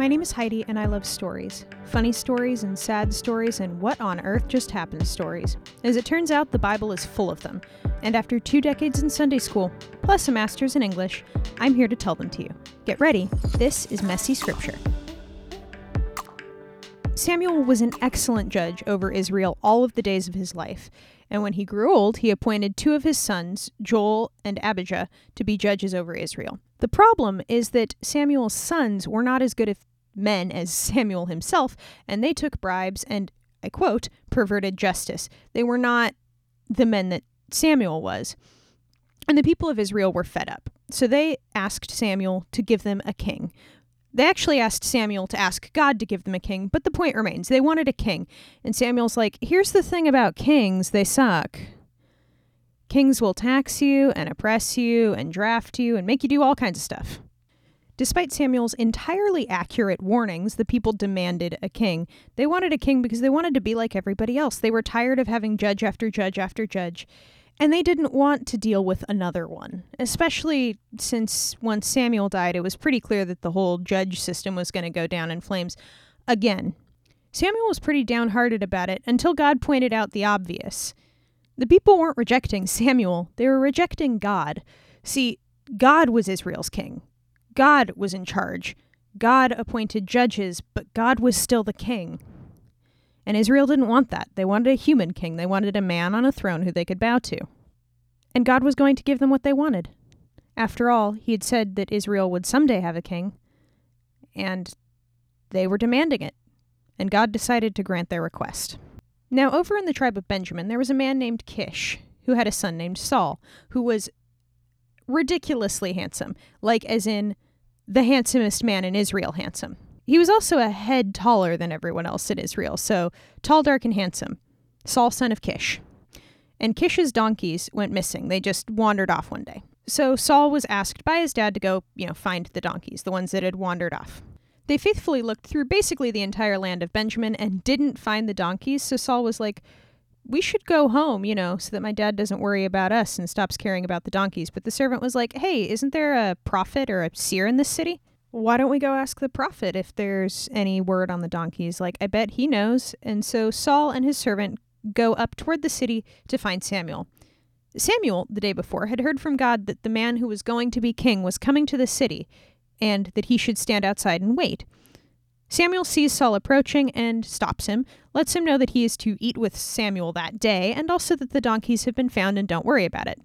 My name is Heidi, and I love stories funny stories and sad stories, and what on earth just happened stories. As it turns out, the Bible is full of them. And after two decades in Sunday school, plus a master's in English, I'm here to tell them to you. Get ready, this is Messy Scripture. Samuel was an excellent judge over Israel all of the days of his life, and when he grew old, he appointed two of his sons, Joel and Abijah, to be judges over Israel. The problem is that Samuel's sons were not as good men as Samuel himself, and they took bribes and, I quote, perverted justice. They were not the men that Samuel was. And the people of Israel were fed up. So they asked Samuel to give them a king. They actually asked Samuel to ask God to give them a king, but the point remains they wanted a king. And Samuel's like, here's the thing about kings they suck. Kings will tax you and oppress you and draft you and make you do all kinds of stuff. Despite Samuel's entirely accurate warnings, the people demanded a king. They wanted a king because they wanted to be like everybody else. They were tired of having judge after judge after judge, and they didn't want to deal with another one. Especially since once Samuel died, it was pretty clear that the whole judge system was going to go down in flames again. Samuel was pretty downhearted about it until God pointed out the obvious. The people weren't rejecting Samuel, they were rejecting God. See, God was Israel's king. God was in charge. God appointed judges, but God was still the king. And Israel didn't want that. They wanted a human king. They wanted a man on a throne who they could bow to. And God was going to give them what they wanted. After all, he had said that Israel would someday have a king, and they were demanding it. And God decided to grant their request. Now, over in the tribe of Benjamin, there was a man named Kish who had a son named Saul, who was ridiculously handsome, like as in the handsomest man in Israel handsome. He was also a head taller than everyone else in Israel, so tall, dark, and handsome. Saul, son of Kish. And Kish's donkeys went missing. They just wandered off one day. So Saul was asked by his dad to go, you know, find the donkeys, the ones that had wandered off. They faithfully looked through basically the entire land of Benjamin and didn't find the donkeys, so Saul was like, we should go home, you know, so that my dad doesn't worry about us and stops caring about the donkeys. But the servant was like, hey, isn't there a prophet or a seer in this city? Why don't we go ask the prophet if there's any word on the donkeys? Like, I bet he knows. And so Saul and his servant go up toward the city to find Samuel. Samuel, the day before, had heard from God that the man who was going to be king was coming to the city and that he should stand outside and wait. Samuel sees Saul approaching and stops him, lets him know that he is to eat with Samuel that day, and also that the donkeys have been found and don't worry about it.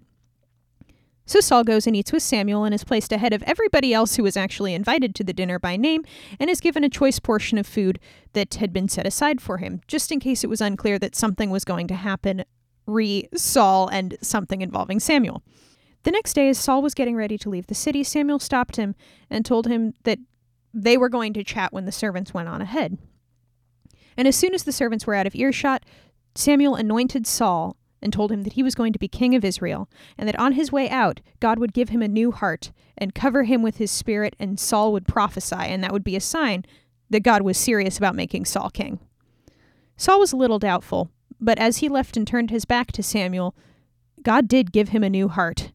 So Saul goes and eats with Samuel and is placed ahead of everybody else who was actually invited to the dinner by name and is given a choice portion of food that had been set aside for him, just in case it was unclear that something was going to happen re Saul and something involving Samuel. The next day, as Saul was getting ready to leave the city, Samuel stopped him and told him that they were going to chat when the servants went on ahead. And as soon as the servants were out of earshot, Samuel anointed Saul and told him that he was going to be king of Israel, and that on his way out, God would give him a new heart and cover him with his spirit, and Saul would prophesy, and that would be a sign that God was serious about making Saul king. Saul was a little doubtful, but as he left and turned his back to Samuel, God did give him a new heart.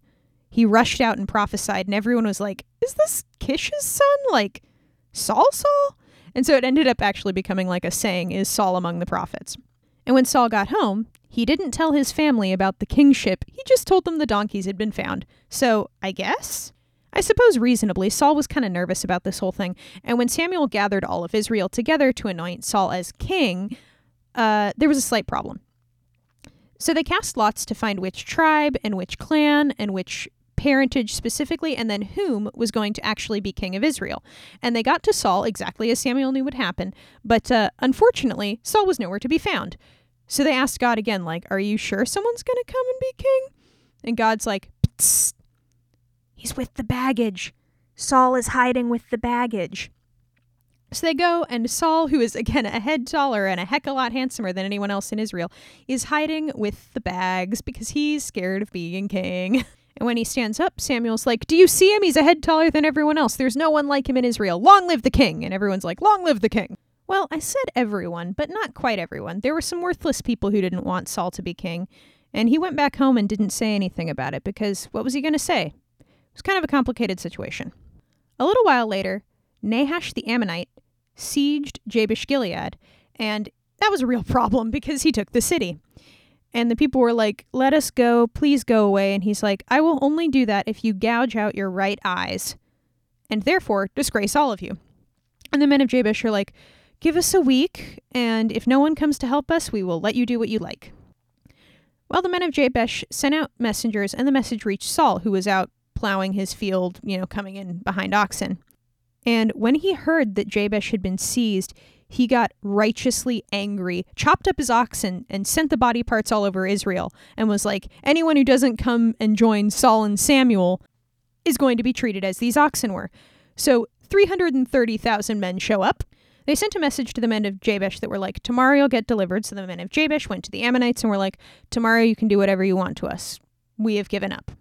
He rushed out and prophesied, and everyone was like, Is this Kish's son? Like, Saul Saul? And so it ended up actually becoming like a saying is Saul among the prophets. And when Saul got home, he didn't tell his family about the kingship, he just told them the donkeys had been found. So, I guess? I suppose reasonably, Saul was kind of nervous about this whole thing, and when Samuel gathered all of Israel together to anoint Saul as king, uh, there was a slight problem. So they cast lots to find which tribe and which clan and which parentage specifically, and then whom was going to actually be king of Israel. And they got to Saul exactly as Samuel knew would happen, but uh, unfortunately, Saul was nowhere to be found. So they asked God again, like, Are you sure someone's going to come and be king? And God's like, Psst. He's with the baggage. Saul is hiding with the baggage. So they go, and Saul, who is again a head taller and a heck a lot handsomer than anyone else in Israel, is hiding with the bags because he's scared of being king. And when he stands up, Samuel's like, Do you see him? He's a head taller than everyone else. There's no one like him in Israel. Long live the king. And everyone's like, Long live the king. Well, I said everyone, but not quite everyone. There were some worthless people who didn't want Saul to be king. And he went back home and didn't say anything about it because what was he going to say? It was kind of a complicated situation. A little while later, Nahash the Ammonite sieged Jabesh Gilead, and that was a real problem because he took the city. And the people were like, Let us go, please go away. And he's like, I will only do that if you gouge out your right eyes, and therefore disgrace all of you. And the men of Jabesh are like, Give us a week, and if no one comes to help us, we will let you do what you like. Well, the men of Jabesh sent out messengers, and the message reached Saul, who was out plowing his field, you know, coming in behind oxen. And when he heard that Jabesh had been seized, he got righteously angry, chopped up his oxen, and sent the body parts all over Israel, and was like, Anyone who doesn't come and join Saul and Samuel is going to be treated as these oxen were. So 330,000 men show up. They sent a message to the men of Jabesh that were like, Tomorrow you'll get delivered. So the men of Jabesh went to the Ammonites and were like, Tomorrow you can do whatever you want to us. We have given up.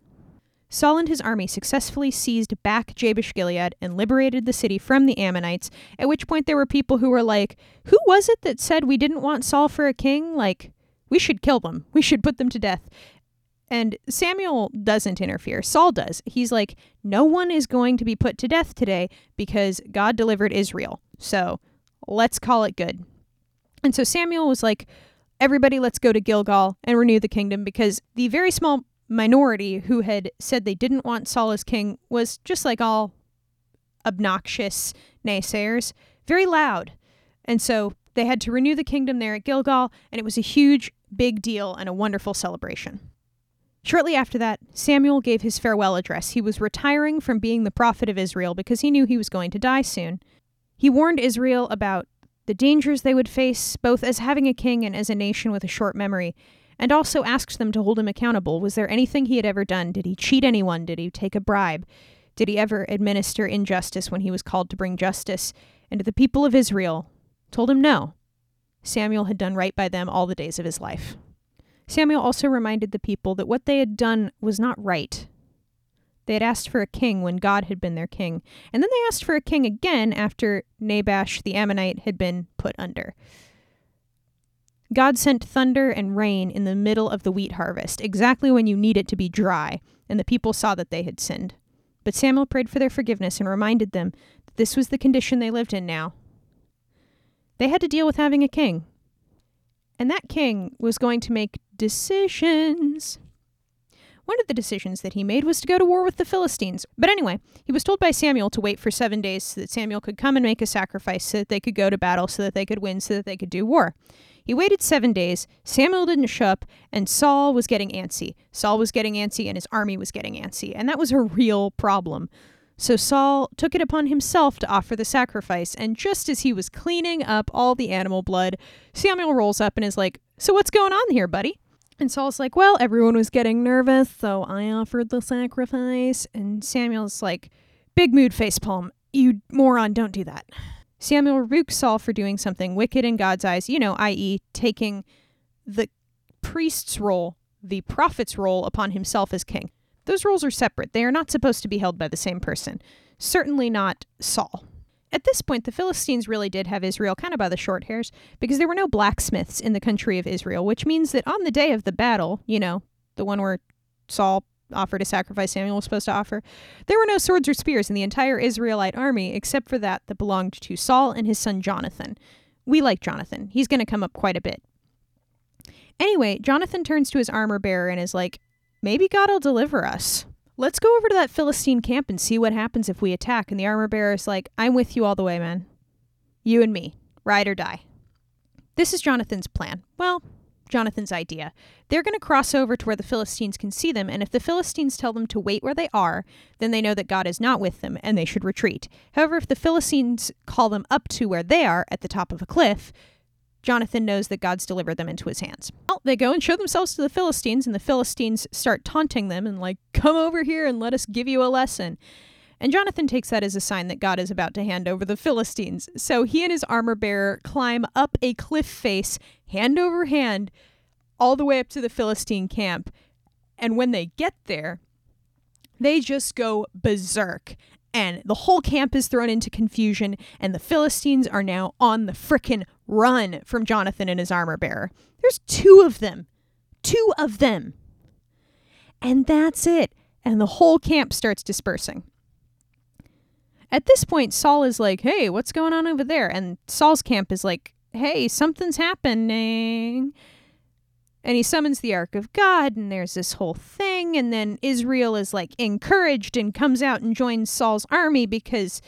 Saul and his army successfully seized back Jabesh Gilead and liberated the city from the Ammonites, at which point there were people who were like, Who was it that said we didn't want Saul for a king? Like, we should kill them. We should put them to death. And Samuel doesn't interfere. Saul does. He's like, No one is going to be put to death today because God delivered Israel. So let's call it good. And so Samuel was like, Everybody, let's go to Gilgal and renew the kingdom because the very small minority who had said they didn't want Saul as king was just like all obnoxious naysayers, very loud. And so they had to renew the kingdom there at Gilgal, and it was a huge, big deal and a wonderful celebration. Shortly after that, Samuel gave his farewell address. He was retiring from being the prophet of Israel because he knew he was going to die soon. He warned Israel about the dangers they would face, both as having a king and as a nation with a short memory, and also asked them to hold him accountable. Was there anything he had ever done? Did he cheat anyone? Did he take a bribe? Did he ever administer injustice when he was called to bring justice? And the people of Israel told him no. Samuel had done right by them all the days of his life. Samuel also reminded the people that what they had done was not right. They had asked for a king when God had been their king, and then they asked for a king again after Nahash the Ammonite had been put under. God sent thunder and rain in the middle of the wheat harvest, exactly when you need it to be dry, and the people saw that they had sinned. But Samuel prayed for their forgiveness and reminded them that this was the condition they lived in now. They had to deal with having a king. And that king was going to make decisions. One of the decisions that he made was to go to war with the Philistines. But anyway, he was told by Samuel to wait for seven days so that Samuel could come and make a sacrifice so that they could go to battle, so that they could win, so that they could do war. He waited seven days. Samuel didn't show up, and Saul was getting antsy. Saul was getting antsy, and his army was getting antsy. And that was a real problem. So Saul took it upon himself to offer the sacrifice, and just as he was cleaning up all the animal blood, Samuel rolls up and is like, So what's going on here, buddy? And Saul's like, Well, everyone was getting nervous, so I offered the sacrifice. And Samuel's like, Big mood facepalm. You moron, don't do that. Samuel rebuked Saul for doing something wicked in God's eyes, you know, i.e., taking the priest's role, the prophet's role, upon himself as king. Those roles are separate. They are not supposed to be held by the same person. Certainly not Saul. At this point, the Philistines really did have Israel kind of by the short hairs because there were no blacksmiths in the country of Israel, which means that on the day of the battle, you know, the one where Saul offered a sacrifice Samuel was supposed to offer. There were no swords or spears in the entire Israelite army except for that that belonged to Saul and his son Jonathan. We like Jonathan. He's going to come up quite a bit. Anyway, Jonathan turns to his armor bearer and is like, Maybe God will deliver us. Let's go over to that Philistine camp and see what happens if we attack. And the armor bearer is like, I'm with you all the way, man. You and me. Ride or die. This is Jonathan's plan. Well, Jonathan's idea. They're going to cross over to where the Philistines can see them, and if the Philistines tell them to wait where they are, then they know that God is not with them and they should retreat. However, if the Philistines call them up to where they are at the top of a cliff, Jonathan knows that God's delivered them into his hands. Well, they go and show themselves to the Philistines, and the Philistines start taunting them and, like, come over here and let us give you a lesson. And Jonathan takes that as a sign that God is about to hand over the Philistines. So he and his armor bearer climb up a cliff face, hand over hand, all the way up to the Philistine camp. And when they get there, they just go berserk. And the whole camp is thrown into confusion, and the Philistines are now on the frickin' run from Jonathan and his armor bearer. There's two of them. Two of them. And that's it. And the whole camp starts dispersing. At this point, Saul is like, hey, what's going on over there? And Saul's camp is like, hey, something's happening. And he summons the Ark of God, and there's this whole thing. And then Israel is like encouraged and comes out and joins Saul's army because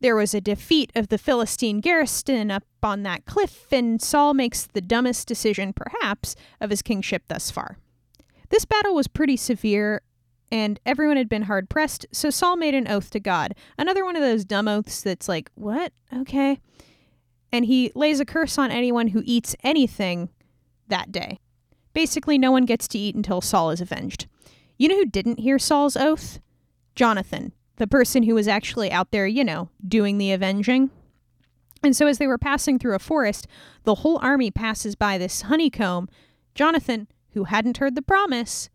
there was a defeat of the Philistine garrison up on that cliff, and Saul makes the dumbest decision, perhaps, of his kingship thus far. This battle was pretty severe, and everyone had been hard pressed, so Saul made an oath to God. Another one of those dumb oaths that's like, what? Okay. And he lays a curse on anyone who eats anything that day. Basically, no one gets to eat until Saul is avenged. You know who didn't hear Saul's oath? Jonathan, the person who was actually out there, you know, doing the avenging. And so, as they were passing through a forest, the whole army passes by this honeycomb. Jonathan, who hadn't heard the promise,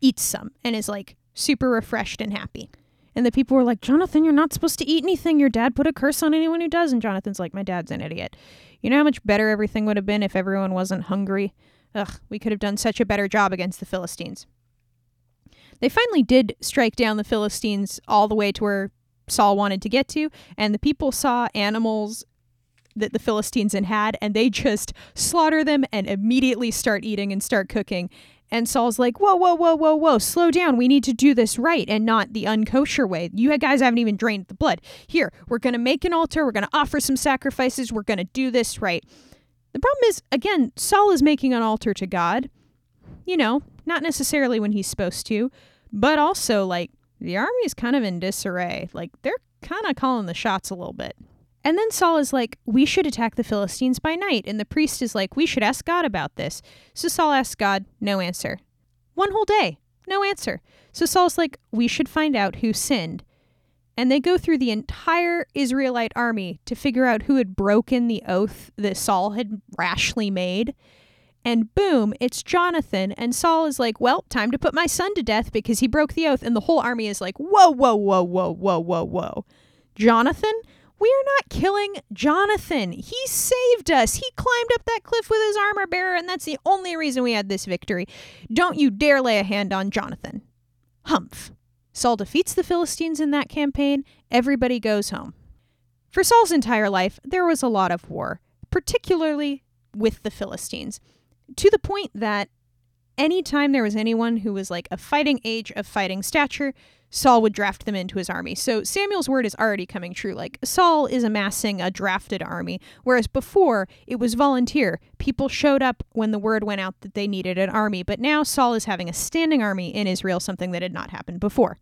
eats some and is like super refreshed and happy. And the people were like, Jonathan, you're not supposed to eat anything. Your dad put a curse on anyone who does. And Jonathan's like, My dad's an idiot. You know how much better everything would have been if everyone wasn't hungry? Ugh, we could have done such a better job against the Philistines. They finally did strike down the Philistines all the way to where Saul wanted to get to, and the people saw animals that the Philistines had and they just slaughter them and immediately start eating and start cooking. And Saul's like, whoa, whoa, whoa, whoa, whoa, slow down. We need to do this right and not the unkosher way. You guys haven't even drained the blood. Here, we're going to make an altar. We're going to offer some sacrifices. We're going to do this right. The problem is, again, Saul is making an altar to God. You know, not necessarily when he's supposed to, but also, like, the army is kind of in disarray. Like, they're kind of calling the shots a little bit. And then Saul is like, we should attack the Philistines by night. And the priest is like, we should ask God about this. So Saul asks God, no answer. One whole day, no answer. So Saul's like, we should find out who sinned. And they go through the entire Israelite army to figure out who had broken the oath that Saul had rashly made. And boom, it's Jonathan. And Saul is like, well, time to put my son to death because he broke the oath. And the whole army is like, whoa, whoa, whoa, whoa, whoa, whoa, whoa. Jonathan? We are not killing Jonathan. He saved us. He climbed up that cliff with his armor bearer, and that's the only reason we had this victory. Don't you dare lay a hand on Jonathan. Humph. Saul defeats the Philistines in that campaign. Everybody goes home. For Saul's entire life, there was a lot of war, particularly with the Philistines, to the point that anytime there was anyone who was like a fighting age of fighting stature, Saul would draft them into his army. So Samuel's word is already coming true. Like Saul is amassing a drafted army, whereas before it was volunteer. People showed up when the word went out that they needed an army, but now Saul is having a standing army in Israel, something that had not happened before.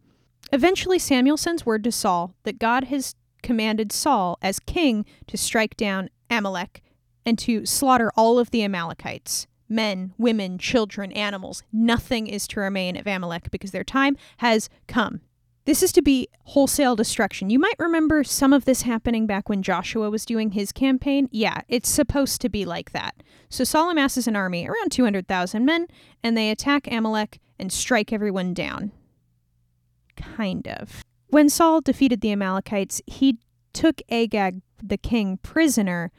Eventually, Samuel sends word to Saul that God has commanded Saul as king to strike down Amalek and to slaughter all of the Amalekites men, women, children, animals. Nothing is to remain of Amalek because their time has come. This is to be wholesale destruction. You might remember some of this happening back when Joshua was doing his campaign. Yeah, it's supposed to be like that. So Saul amasses an army, around 200,000 men, and they attack Amalek and strike everyone down. Kind of. When Saul defeated the Amalekites, he took Agag, the king, prisoner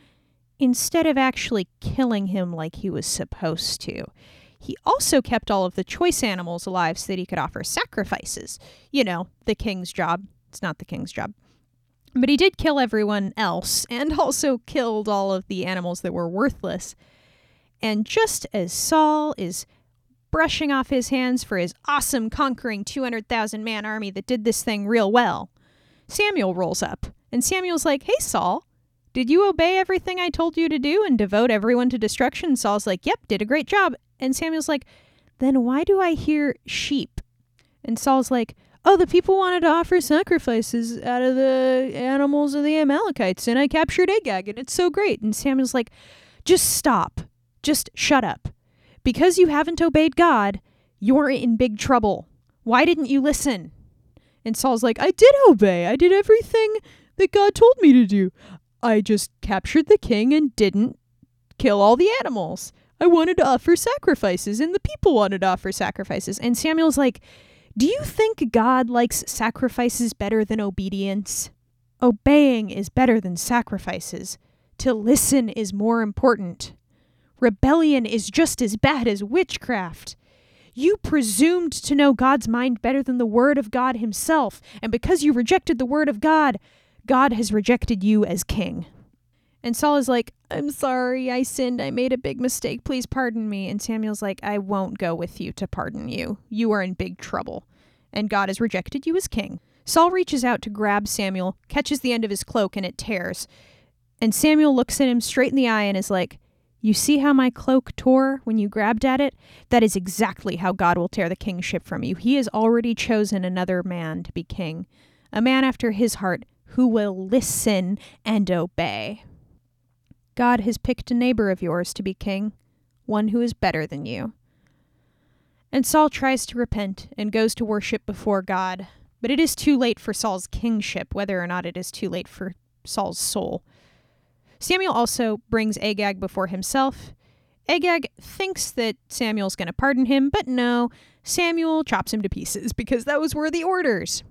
instead of actually killing him like he was supposed to. He also kept all of the choice animals alive so that he could offer sacrifices. You know, the king's job. It's not the king's job. But he did kill everyone else and also killed all of the animals that were worthless. And just as Saul is brushing off his hands for his awesome conquering 200,000 man army that did this thing real well, Samuel rolls up. And Samuel's like, Hey, Saul, did you obey everything I told you to do and devote everyone to destruction? Saul's like, Yep, did a great job. And Samuel's like, Then why do I hear sheep? And Saul's like, Oh, the people wanted to offer sacrifices out of the animals of the Amalekites, and I captured Agag, and it's so great. And Samuel's like, Just stop. Just shut up. Because you haven't obeyed God, you're in big trouble. Why didn't you listen? And Saul's like, I did obey. I did everything that God told me to do. I just captured the king and didn't kill all the animals. I wanted to offer sacrifices, and the people wanted to offer sacrifices. And Samuel's like, Do you think God likes sacrifices better than obedience? Obeying is better than sacrifices. To listen is more important. Rebellion is just as bad as witchcraft. You presumed to know God's mind better than the Word of God Himself, and because you rejected the Word of God, God has rejected you as king. And Saul is like, I'm sorry, I sinned, I made a big mistake, please pardon me. And Samuel's like, I won't go with you to pardon you. You are in big trouble. And God has rejected you as king. Saul reaches out to grab Samuel, catches the end of his cloak, and it tears. And Samuel looks at him straight in the eye and is like, You see how my cloak tore when you grabbed at it? That is exactly how God will tear the kingship from you. He has already chosen another man to be king, a man after his heart who will listen and obey. God has picked a neighbor of yours to be king, one who is better than you. And Saul tries to repent and goes to worship before God, but it is too late for Saul's kingship, whether or not it is too late for Saul's soul. Samuel also brings Agag before himself. Agag thinks that Samuel's going to pardon him, but no, Samuel chops him to pieces because those were the orders.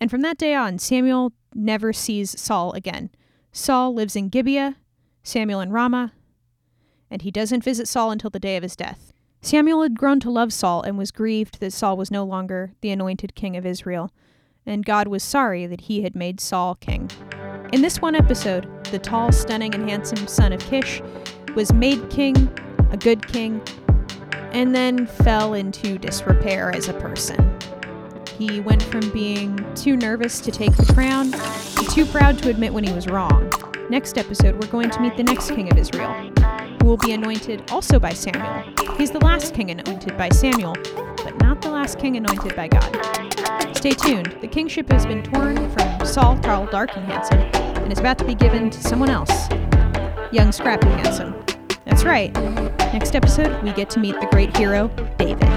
And from that day on, Samuel never sees Saul again. Saul lives in Gibeah Samuel in Ramah, and he doesn't visit Saul until the day of his death. Samuel had grown to love Saul and was grieved that Saul was no longer the anointed king of Israel, and God was sorry that he had made Saul king. In this one episode, the tall, stunning, and handsome son of Kish was made king, a good king, and then fell into disrepair as a person. He went from being too nervous to take the crown to too proud to admit when he was wrong. Next episode, we're going to meet the next king of Israel, who will be anointed also by Samuel. He's the last king anointed by Samuel, but not the last king anointed by God. Stay tuned. The kingship has been torn from Saul, tall, dark, and handsome, and is about to be given to someone else, young, scrappy, handsome. That's right. Next episode, we get to meet the great hero, David.